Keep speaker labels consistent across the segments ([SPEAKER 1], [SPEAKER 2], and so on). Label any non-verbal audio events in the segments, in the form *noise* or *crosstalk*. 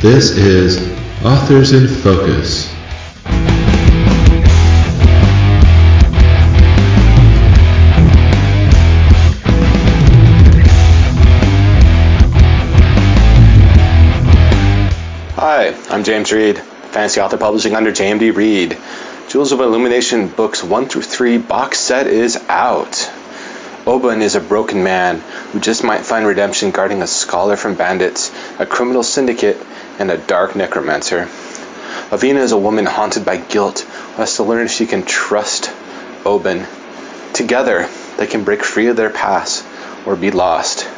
[SPEAKER 1] This is Authors in Focus.
[SPEAKER 2] Hi, I'm James Reid, fantasy author publishing under JMD Reid. Jewels of Illumination books 1 through 3 box set is out. Oban is a broken man who just might find redemption guarding a scholar from bandits, a criminal syndicate, and a dark necromancer. Avina is a woman haunted by guilt who has to learn if she can trust Oban. Together, they can break free of their past or be lost.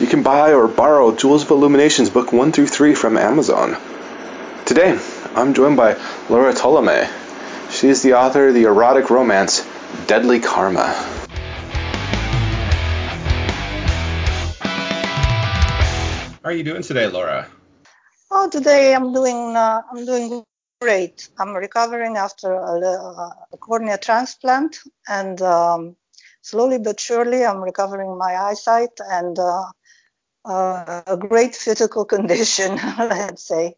[SPEAKER 2] You can buy or borrow Jewels of Illuminations book 1 through 3 from Amazon. Today, I'm joined by Laura Tolomei. She is the author of the erotic romance Deadly Kharma. How are you doing today, Laura?
[SPEAKER 3] Oh, today I'm doing uh, I'm doing great. I'm recovering after a, a cornea transplant, and um, slowly but surely I'm recovering my eyesight and uh, uh, a great physical *laughs* condition, let's say.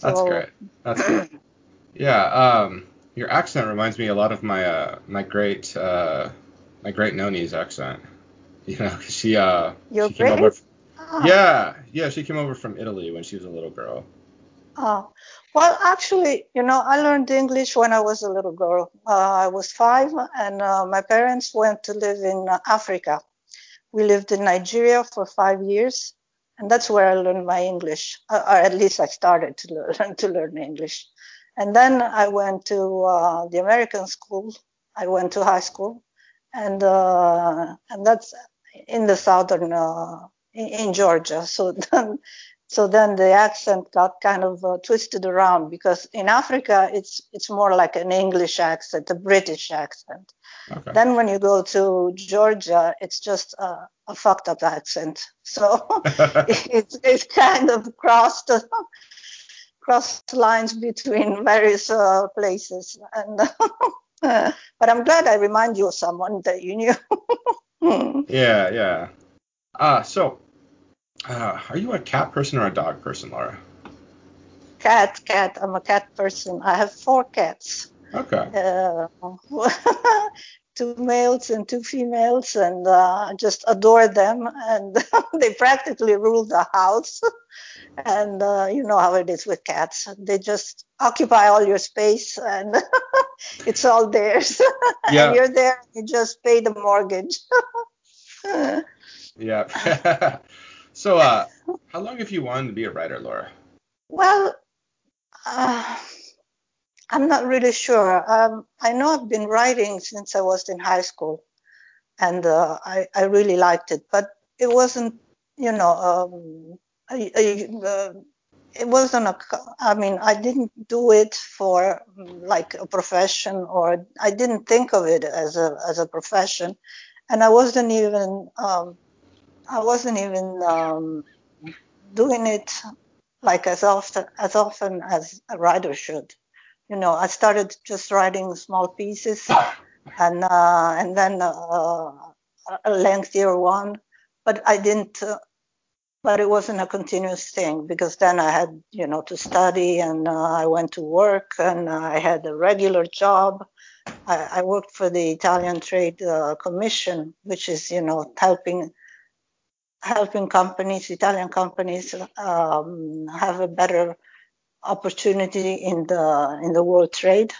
[SPEAKER 2] That's so, great. That's great. *clears throat* Yeah. Um, your accent reminds me a lot of my uh, my great uh, my great Noni's accent. *laughs* You know, she uh
[SPEAKER 3] Your
[SPEAKER 2] she came
[SPEAKER 3] great?
[SPEAKER 2] over.
[SPEAKER 3] Ah.
[SPEAKER 2] Yeah, yeah, she came over from Italy when she was a little girl.
[SPEAKER 3] Oh, well, actually, you know, I learned English when I was a little girl. Uh, I was five, and uh, my parents went to live in uh, Africa. We lived in Nigeria for five years, and that's where I learned my English, uh, or at least I started to *laughs* learn to learn English. And then I went to uh, the American school. I went to high school, and and that's in the southern in, Georgia. So then, so then the accent got kind of uh, twisted around because in Africa it's it's more like an English accent, a British accent.
[SPEAKER 2] Okay.
[SPEAKER 3] Then when you go to Georgia, it's just a, a fucked up accent. So *laughs* it's it's kind of crossed *laughs* crossed lines between various uh, places. And *laughs* but I'm glad I remind you of someone that you knew.
[SPEAKER 2] Yeah, yeah. Uh, so, uh, are you a cat person or a dog person, Laura?
[SPEAKER 3] cat, cat. I'm a cat person. I have four cats.
[SPEAKER 2] Okay.
[SPEAKER 3] Uh, *laughs* two males and two females, and uh, I just adore them. And *laughs* they practically rule the house. *laughs* and uh, you know how it is with cats; they just occupy all your space, and it's all theirs.
[SPEAKER 2] Yeah.
[SPEAKER 3] and you're there, you just pay the mortgage.
[SPEAKER 2] Yeah. So, uh, how long have you wanted to be a writer, Laura?
[SPEAKER 3] Well, uh, I'm not really sure. Um, I know I've been writing since I was in high school, and uh, I, I really liked it, but it wasn't, you know, um, I, I, uh, it wasn't a. I mean, I didn't do it for like a profession, or I didn't think of it as a as a profession, and I wasn't even. Um, I wasn't even um, doing it like as often as often as a writer should. You know, I started just writing small pieces, and uh, and then uh, a lengthier one, but I didn't. Uh, but it wasn't a continuous thing because then I had, you know, to study and uh, I went to work and I had a regular job. I, I worked for the Italian Trade uh, Commission, which is, you know, helping helping companies, Italian companies, um, have a better opportunity in the in the world trade.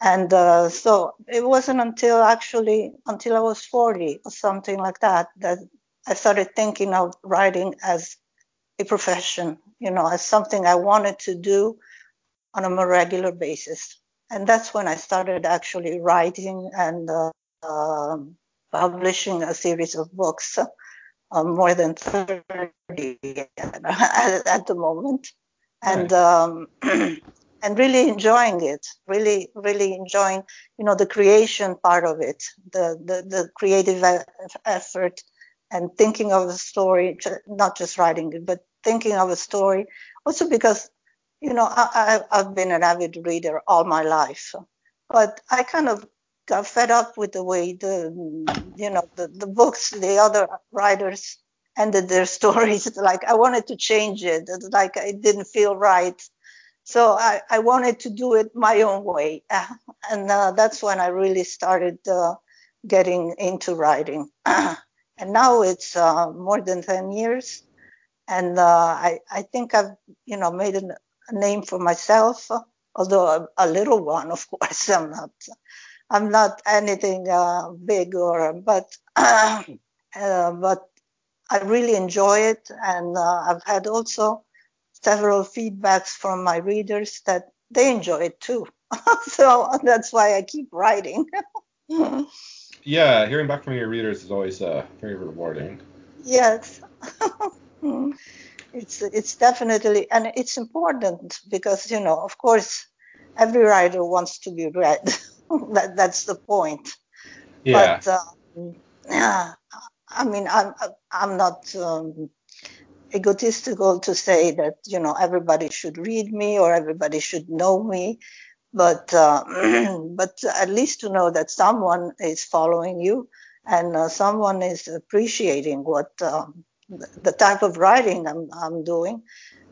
[SPEAKER 3] And uh, so it wasn't until actually until I was 40 or something like that that I started thinking of writing as a profession, you know, as something I wanted to do on a more regular basis. And that's when I started actually writing and uh, um publishing a series of books um, more than 30 at, *laughs* at the moment. And um, *clears throat* and really enjoying it, really, really enjoying, you know, the creation part of it, the the, the creative effort, and thinking of a story, not just writing it, but thinking of a story. Also because, you know, I, I, I've been an avid reader all my life, but I kind of got fed up with the way the, you know, the, the books, the other writers ended their *laughs* stories. Like I wanted to change it. Like it didn't feel right. So I, I wanted to do it my own way. *laughs* And uh, that's when I really started uh, getting into writing. *clears throat* and now it's uh, more than 10 years. And uh, I, I think I've, you know, made a, a name for myself, although a, a, little one, of course. *laughs* I'm not, I'm not anything uh, big or, but, *clears throat* uh, but I really enjoy it, and uh, I've had also several feedbacks from my readers that they enjoy it too. *laughs* so that's why I keep writing. *laughs*
[SPEAKER 2] yeah, hearing back from your readers is always uh, very rewarding.
[SPEAKER 3] Yes. *laughs* it's it's definitely and it's important because you know of course every writer wants to be read *laughs* that that's the point
[SPEAKER 2] yeah.
[SPEAKER 3] but um, yeah I mean, I'm I'm not um, egotistical to say that you know everybody should read me or everybody should know me, but uh, *clears throat* but at least to know that someone is following you and uh, someone is appreciating what um, the type of writing I'm I'm doing.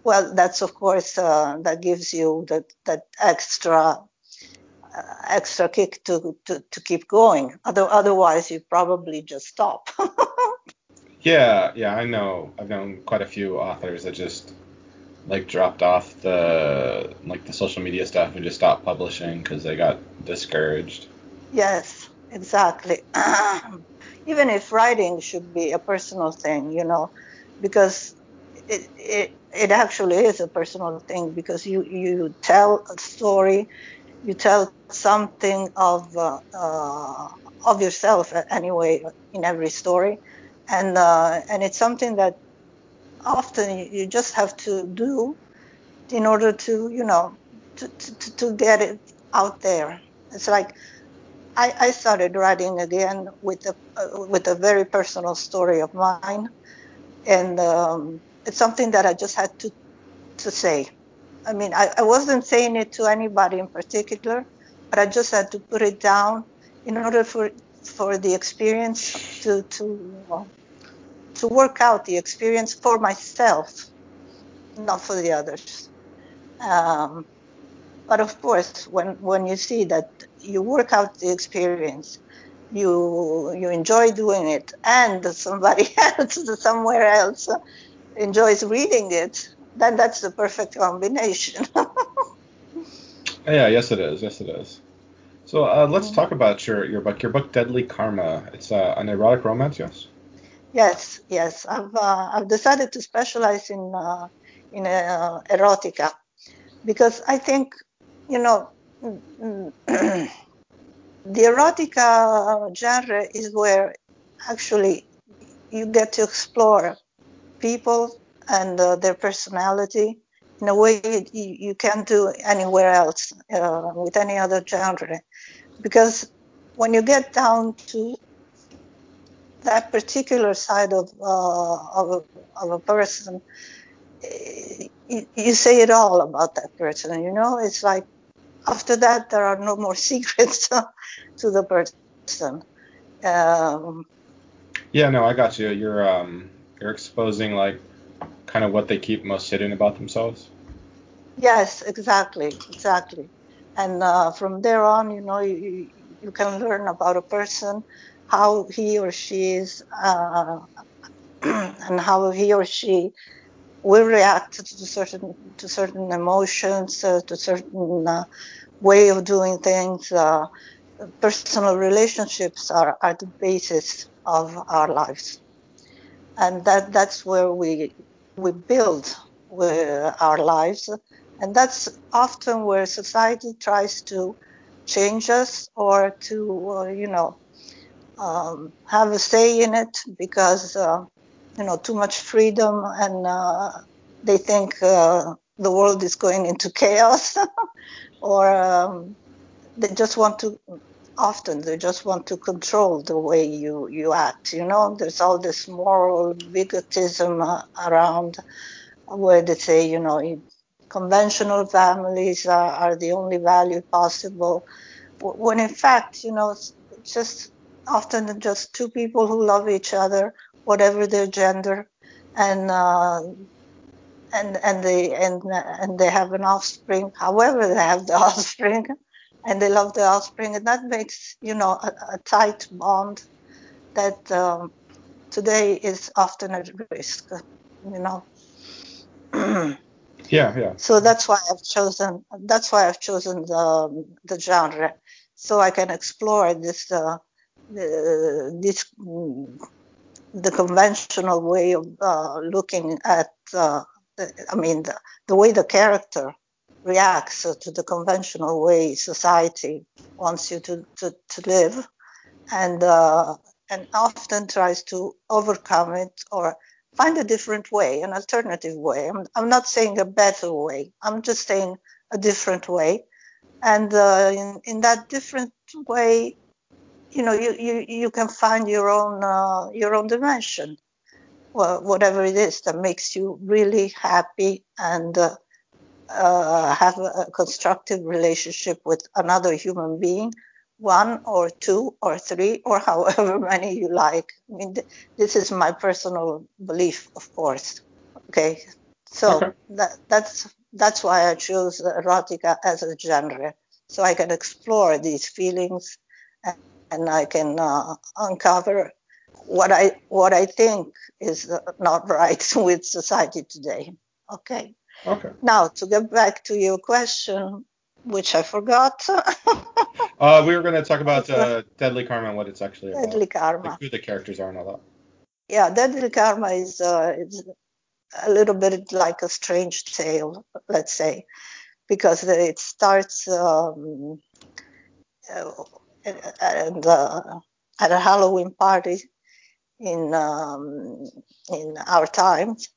[SPEAKER 3] Well, that's of course uh, that gives you that that extra uh, Uh, extra kick to, to, to keep going. Other, otherwise, you probably just stop. *laughs*
[SPEAKER 2] yeah, yeah, I know. I've known quite a few authors that just like dropped off the like the social media stuff and just stopped publishing because they got discouraged.
[SPEAKER 3] Yes, exactly. *clears throat* Even if writing should be a personal thing, you know, because it, it it actually is a personal thing because you you tell a story you tell something of uh, uh, of yourself anyway in every story, and uh, and it's something that often you just have to do in order to you know to to, to get it out there. It's like I, I started writing again with a uh, with a very personal story of mine, and um, it's something that I just had to to say. I mean, I, I wasn't saying it to anybody in particular but I just had to put it down in order for for the experience to to to work out the experience for myself, not for the others. Um, but of course, when when you see that you work out the experience, you you enjoy doing it, and somebody *laughs* else somewhere else enjoys reading it, then that's the perfect combination. *laughs*
[SPEAKER 2] yeah, yes it is. Yes it is. So uh, let's mm-hmm. talk about your, your book. Your book, Deadly Kharma. It's uh, an erotic romance, yes?
[SPEAKER 3] Yes, yes. I've uh, I've decided to specialize in uh, in uh, erotica because I think you know *clears throat* the erotica genre is where actually you get to explore people and uh, their personality in a way you, you can't do anywhere else uh, with any other genre because when you get down to that particular side of uh, of, a, of a person, eh, you, you, say it all about that person. You know, it's like after that there are no more *laughs* secrets to the person. Um,
[SPEAKER 2] yeah, no, I got you. You're um, you're exposing like kind of what they keep most hidden about themselves.
[SPEAKER 3] Yes, exactly, exactly. And uh, from there on, you know, you, you can learn about a person, how he or she is, uh, *clears throat* and how he or she will react to certain to certain emotions, uh, to certain uh, way of doing things. Uh, personal relationships are, are the basis of our lives, and that that's where we we build our lives. And that's often where society tries to change us or to, uh, you know, um, have a say in it because, uh, you know, too much freedom and uh, they think uh, the world is going into chaos *laughs* or um, they just want to often they just want to control the way you you act you know there's all this moral bigotism uh, around where they say you know conventional families are, are the only value possible. When in fact, you know, it's just often just two people who love each other, whatever their gender, and uh, and and they and and they have an offspring. However, they have the *laughs* offspring, and they love the offspring, and that makes you know a, a tight bond that um, today is often at risk. You know. *clears throat*
[SPEAKER 4] yeah, yeah.
[SPEAKER 3] So that's why I've chosen. That's why I've chosen the the genre, so I can explore this uh, the, this the conventional way of uh, looking at. Uh, I mean, the, the way the character reacts to the conventional way society wants you to, to, to live, and uh, and often tries to overcome it or find a different way, an alternative way. I'm, I'm not saying a better way. I'm just saying a different way. And uh, in, in that different way, you know, you, you, you can find your own uh, your own dimension, whatever it is that makes you really happy and uh, uh, have a constructive relationship with another human being one or two or three or *laughs* however many you like. I mean, th- this is my personal belief, of course. Okay, so
[SPEAKER 4] Okay.
[SPEAKER 3] that that's that's why I chose erotica as a genre, so I can explore these feelings, and, and I can uh, uncover what I what I think is not right *laughs* with society today. Okay.
[SPEAKER 4] Okay.
[SPEAKER 3] Now to get back to your question, which I forgot. *laughs*
[SPEAKER 4] Uh, we were going to talk about uh, Deadly Kharma and what it's actually about.
[SPEAKER 3] Deadly Kharma.
[SPEAKER 4] Like who the characters are and all that.
[SPEAKER 3] Yeah, Deadly Kharma is uh, it's a little bit like a strange tale, let's say, because it starts um, uh, and, uh, at a Halloween party in um, in our times,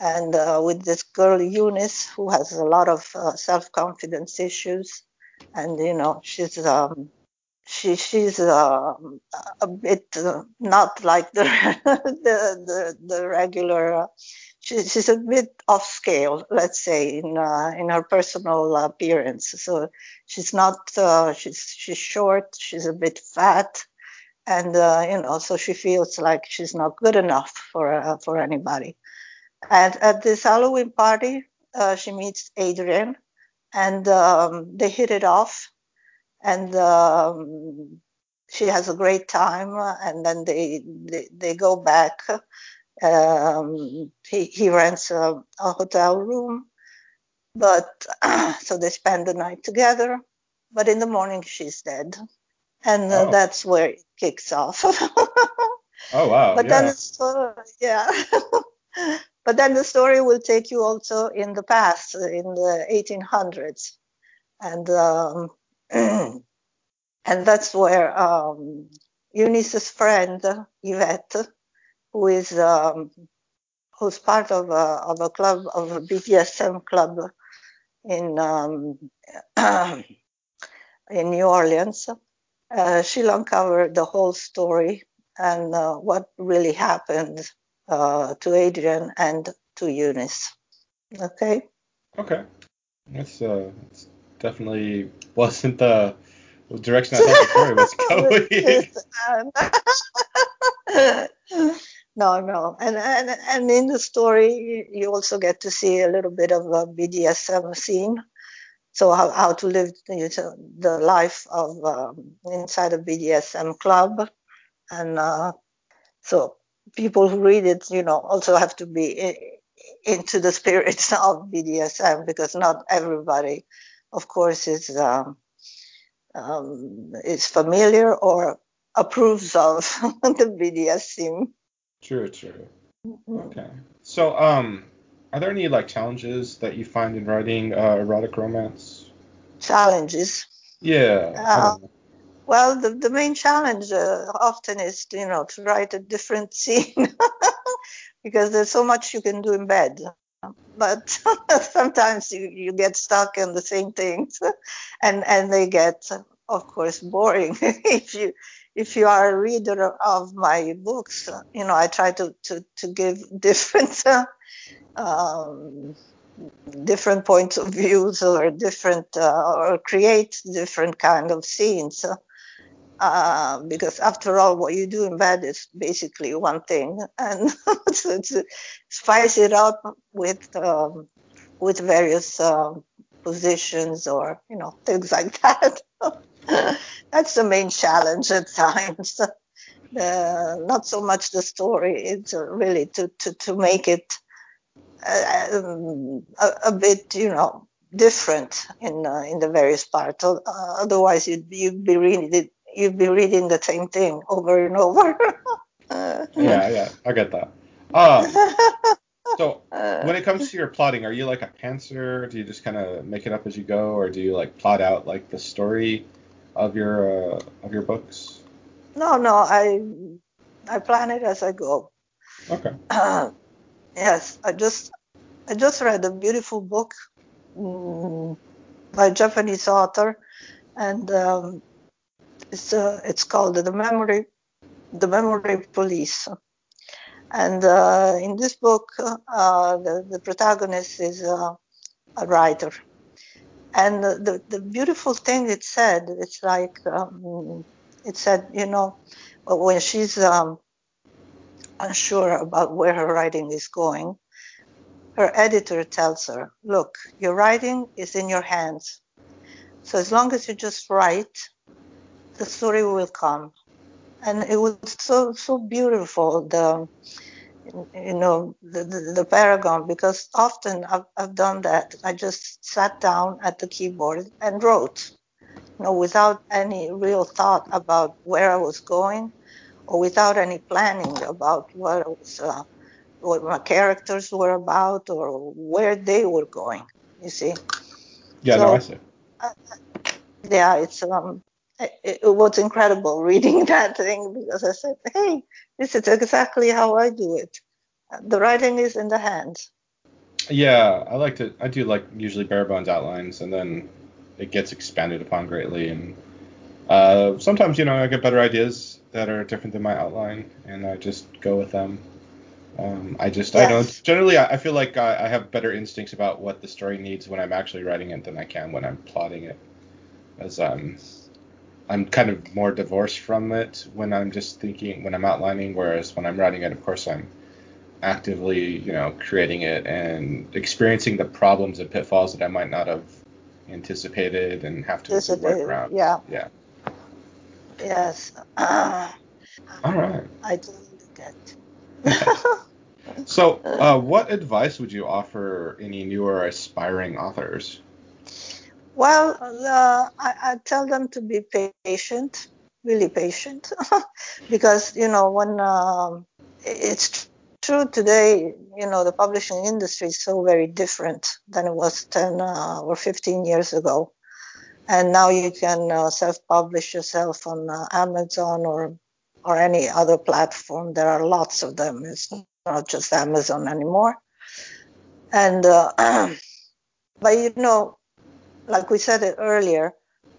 [SPEAKER 3] and uh, with this girl Eunice who has a lot of uh, self-confidence issues, and you know she's um, she she's uh, a bit uh, not like the *laughs* the the, the regular. Uh, she, she's a bit off scale, let's say, in uh, in her personal appearance. So she's not she's she's short. She's a bit fat, and you know, so she feels like she's not good enough for for anybody. And at this Halloween party, uh, she meets Adrian, and um, they hit it off and um, she has a great time and then they they, they go back um, he, he rents a, a, hotel room but *clears throat* so they spend the night together but in the morning she's dead and uh,
[SPEAKER 4] Oh.
[SPEAKER 3] that's where it kicks off *laughs*
[SPEAKER 4] Oh wow.
[SPEAKER 3] but
[SPEAKER 4] yeah.
[SPEAKER 3] then the story, yeah *laughs* but then the story will take you also in the past in the 1800s and um, *clears throat* and that's where um, Eunice's friend Yvette, who is um, who's part of a, of a club of a BDSM club in um, *clears throat* in New Orleans, uh, she'll uncover the whole story and uh, what really happened uh, to Adrian and to Eunice. Okay.
[SPEAKER 4] Okay. That's uh, it's definitely wasn't the direction I thought the story was *laughs* going. *laughs*
[SPEAKER 3] no, no, and, and and in the story you also get to see a little bit of a BDSM scene. So how, how to live the, the life of um, inside a BDSM club, and uh, so people who read it, you know, also have to be into the *laughs* spirits of BDSM because not everybody, of course, is um, um, is familiar or approves of *laughs* the BDSM.
[SPEAKER 4] True, true. Okay. So, um, are there any like challenges that you find in writing uh, erotic romance?
[SPEAKER 3] Challenges.
[SPEAKER 4] Yeah.
[SPEAKER 3] Uh. Well, the, the main challenge uh, often is, you know, to write a different *laughs* scene *laughs* because there's so much you can do in bed. But *laughs* sometimes you, you get stuck in the same things, and and they get, of course, boring. if you if you are a reader of my books, you know, I try to to, to give different um, different points of views or different uh, or create different kind of scenes uh, because after all, what you do in bed is basically one thing, and *laughs* to, to spice it up with um, with various um, positions or you know things like *laughs* that. That's the main challenge at times. *laughs* Uh, not so much the story; it's really to to to make it uh, um, a, a, bit, you know, different in uh, in the various parts. Uh, otherwise, you'd, you'd be reading you'd be reading the same thing over and over. *laughs*
[SPEAKER 2] yeah, yeah, I get that. Um, so when it comes to your plotting, are you like a pantser? Do you just kind of make it up as you go, or do you like plot out like the story of your uh, of your books?
[SPEAKER 3] No, no, I I plan it as I go.
[SPEAKER 2] Okay.
[SPEAKER 3] Uh, *clears throat* yes, I just I just read a beautiful book um, by a Japanese author, and um, it's uh, it's called the memory the memory police. And uh, in this book, uh, the, the protagonist is uh, a writer. And the, the beautiful thing it said, it's like, um, it said, you know, when she's um, unsure about where her writing is going, her editor tells her, look, your writing is in your hands. So as long as you just write, the story will come. And it was so so beautiful, the you know, the, the, the paragon, because often I've, I've done that. I just sat down at the keyboard and wrote, you know, without any real thought about where I was going or without any planning about what I was, uh, what my characters were about or where they were going. You see?
[SPEAKER 2] Yeah, so, no, I see. Uh,
[SPEAKER 3] yeah, it's um, it, it, was incredible *laughs* reading that thing because I said, "Hey, this is exactly how I do it. The writing is in the hand.
[SPEAKER 2] Yeah, I like to. I do like usually bare bones outlines, and then it gets expanded upon greatly. And uh, sometimes, you know, I get better ideas that are different than my outline, and I just go with them. Um, I just, yes. I don't. Generally, I, I feel like I, I, have better instincts about what the story needs when I'm actually writing it than I can when I'm plotting it, as um, I'm kind of more divorced from it when I'm just thinking when I'm outlining. Whereas when I'm writing it, of course, I'm actively, you know, creating it and experiencing the problems and pitfalls that I might not have anticipated and have to, work around.
[SPEAKER 3] Yeah.
[SPEAKER 2] Yeah.
[SPEAKER 3] Yes. Uh,
[SPEAKER 2] All right.
[SPEAKER 3] I totally get. *laughs*
[SPEAKER 2] so, uh, what advice would you offer any newer aspiring authors?
[SPEAKER 3] Well, uh, I, I, tell them to be patient, really patient, *laughs* because you know when um, it's true today, you know the publishing industry is so very different than it was 10 uh, or 15 years ago, and now you can uh, self-publish yourself on uh, Amazon or or any other platform. There are lots of them. It's not just Amazon anymore. And uh, *clears throat* but you know, like we said it earlier,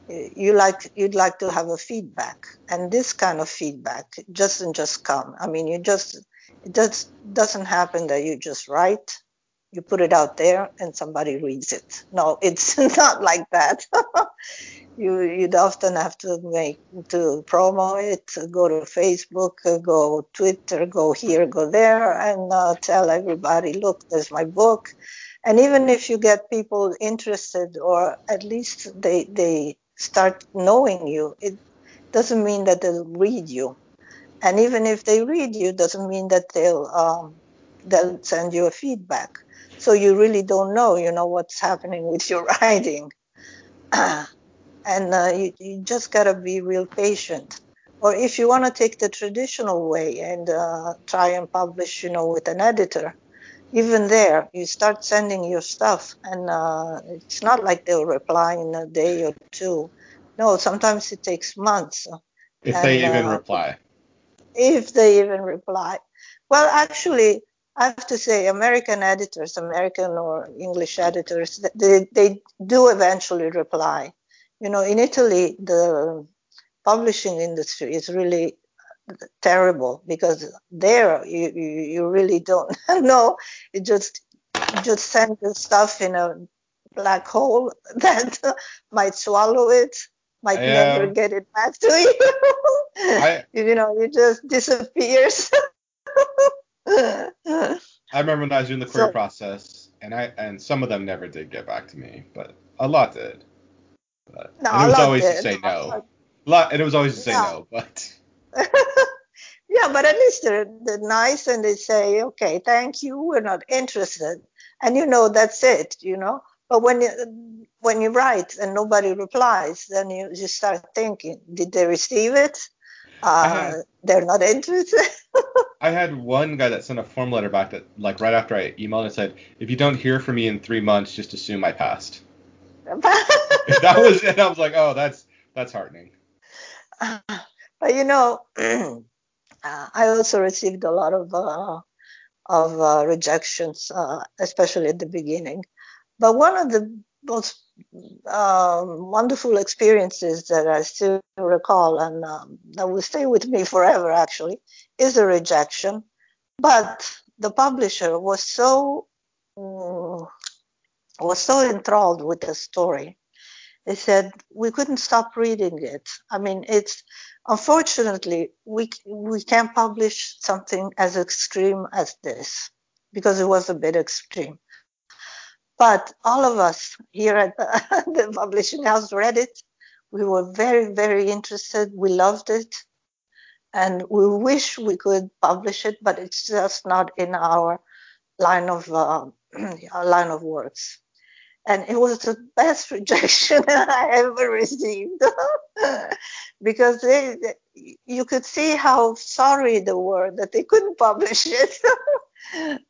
[SPEAKER 3] uh, you like you'd like to have a feedback, and this kind of feedback doesn't just come. I mean, you just it just doesn't happen that you just write, you put it out there, and somebody reads it. No, it's *laughs* not like that. *laughs* you you'd often have to make to promo it, go to Facebook, go Twitter, go here, go there, and uh, tell everybody, look, there's my book. And even if you get people interested, or at least they they start knowing you, it doesn't mean that they'll read you. And even if they read you, doesn't mean that they'll um, they'll send you a feedback. So you really don't know, you know, what's happening with your *laughs* writing *clears throat* and uh, you, you, just got to be real patient. Or if you want to take the traditional way and uh, try and publish, you know, with an editor, even there, you start sending your stuff, and uh, it's not like they'll reply in a day or two. No, sometimes it takes months.
[SPEAKER 2] If and, they even uh, reply.
[SPEAKER 3] If they even reply. Well, actually, I have to say, American editors, American or English editors, they, they do eventually reply you know, in Italy, the publishing industry is really terrible because there you, you, you really don't *laughs* know. You just you just send the stuff in a black hole *laughs* that might swallow it, might
[SPEAKER 4] Yeah.
[SPEAKER 3] never um, get it back to you.
[SPEAKER 4] I- *laughs*
[SPEAKER 3] you know, it just disappears.
[SPEAKER 4] I remember when I was doing the career
[SPEAKER 3] So-
[SPEAKER 4] process, and I and some of them never did get back to me, but a lot did. But,
[SPEAKER 3] No,
[SPEAKER 4] and it was always to say
[SPEAKER 3] No,
[SPEAKER 4] lot, and it was always to say
[SPEAKER 3] Yeah.
[SPEAKER 4] no. But *laughs*
[SPEAKER 3] yeah, but at least they're, they're nice and they say, okay, thank you, we're not interested. And you know, that's it, you know. But when you, when you write and nobody replies, then you, just start thinking, did they receive it? Uh,
[SPEAKER 4] had-
[SPEAKER 3] they're not interested. *laughs*
[SPEAKER 4] I had one guy that sent a form letter back that, like, right after I emailed and said, if you don't hear from me in three months, just assume I passed. That was, and I was like, oh, that's that's heartening. *sighs*
[SPEAKER 3] but you know, *clears throat* uh, I also received a lot of uh, of uh, rejections, uh, especially at the beginning. But one of the most um, wonderful experiences that I still recall and um, that will stay with me forever, actually, is a rejection. But the publisher was so mm, was so enthralled with the story. They said we couldn't stop reading it. I mean, it's unfortunately we we can't publish something as extreme as this because it was a bit extreme. But all of us here at *laughs* the, publishing house read it. We were very, very interested. We loved it. And we wish we could publish it, but it's just not in our line of uh, *clears throat* line of works. And it was the best *laughs* rejection I ever received *laughs* because they, you could see how sorry they were that they couldn't *laughs* publish it,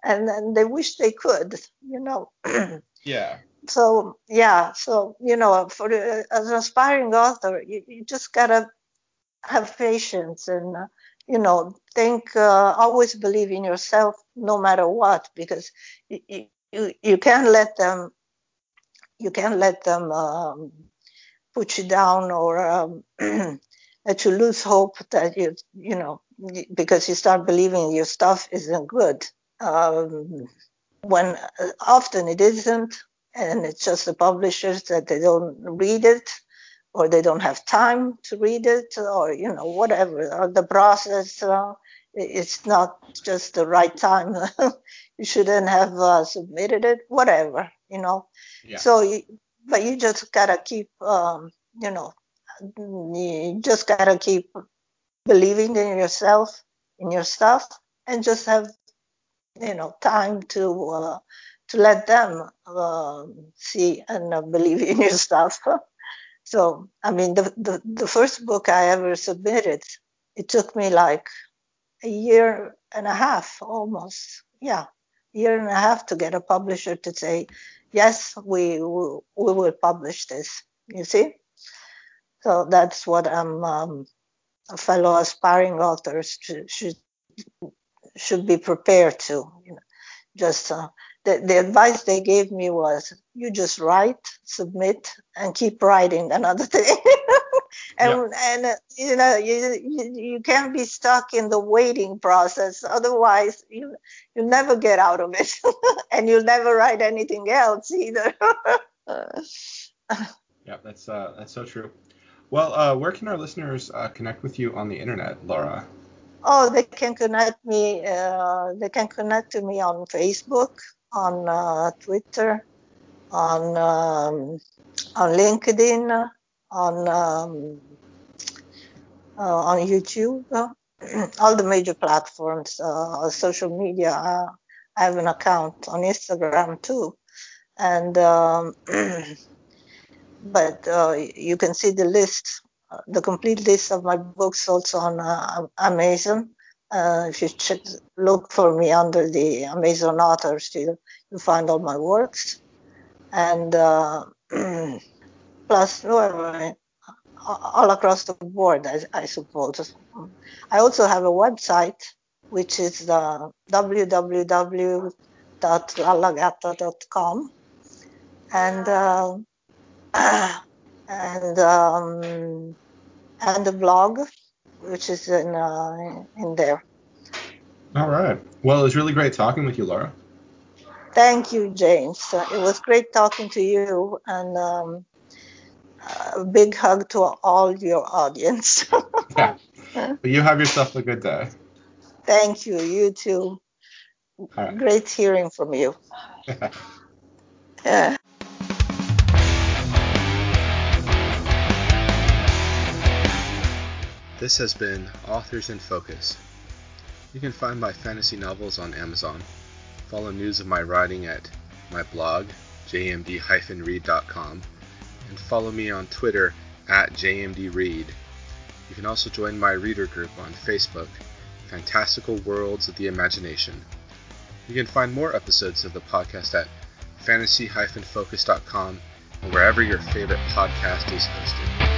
[SPEAKER 3] and then they wish they could, you know. *clears throat*
[SPEAKER 4] Yeah.
[SPEAKER 3] so yeah, so you know, for the, as an aspiring author, you, you just gotta have patience and uh, you know think uh, always believe in yourself no matter what because you, you, you can't let them you can't let them um, put you down or um, *clears throat* let you lose hope that you you know because you start believing your stuff isn't good. Um, when uh, often it isn't and it's just the publishers that they don't read it or they don't have time to read it or you know whatever or the process uh, it's not just the right time. *laughs* You shouldn't have uh, submitted it whatever you know
[SPEAKER 4] Yeah.
[SPEAKER 3] so you, but you just gotta keep um, you know you just gotta keep believing in yourself in your stuff and just have you know time to uh, to let them uh, see and uh, believe *laughs* in your stuff *laughs* so, I mean, the, the, the first book I ever submitted, it took me like a year and a half almost. Yeah, year and a half to get a publisher to say, yes, we we will publish this. You see? So that's what I'm, um, fellow aspiring authors should, should, should be prepared to. You know, just uh, the, the advice they gave me was you just write, submit, and keep writing *laughs* another thing. And and uh, you know you, you you can't be stuck in the waiting process. Otherwise, you you never get out of it, *laughs* and you'll never write anything else either. *laughs*
[SPEAKER 4] Yeah, that's uh, that's so true. Well, uh, where can our listeners uh, connect with you on the internet, Laura?
[SPEAKER 3] oh, they can connect me. Uh, they can connect to me on Facebook, on uh, Twitter, on um, on LinkedIn, on um, uh, on YouTube, uh, *clears throat* all the major platforms, uh, social media. I have an account on Instagram too, and um, *clears throat* but you can see the list, the complete list of my books also on Amazon. Uh, if you check, look for me under the Amazon authors, you you find all my works, and uh, *clears throat* plus all across the board, I, I suppose. I also have a website, which is the www.lalagatta.com, and uh, *clears throat* and um, and a blog, which is in uh, in there.
[SPEAKER 4] All right. Well, it was really great talking with you, Laura.
[SPEAKER 3] Thank you, James. Uh, it was great talking to you, and um, a big hug to all your audience. *laughs*
[SPEAKER 4] yeah. But you have yourself a good day.
[SPEAKER 3] Thank you. You too.
[SPEAKER 4] right.
[SPEAKER 3] Great hearing from you. yeah.
[SPEAKER 2] This has been Authors in Focus. You can find my fantasy novels on Amazon. Follow news of my writing at my blog, jmd-reid.com, and follow me on Twitter at jmdreid. You can also join my reader group on Facebook, Fantastical Worlds of the Imagination. You can find more episodes of the podcast at fantasy-focus.com and wherever your favorite podcast is hosted.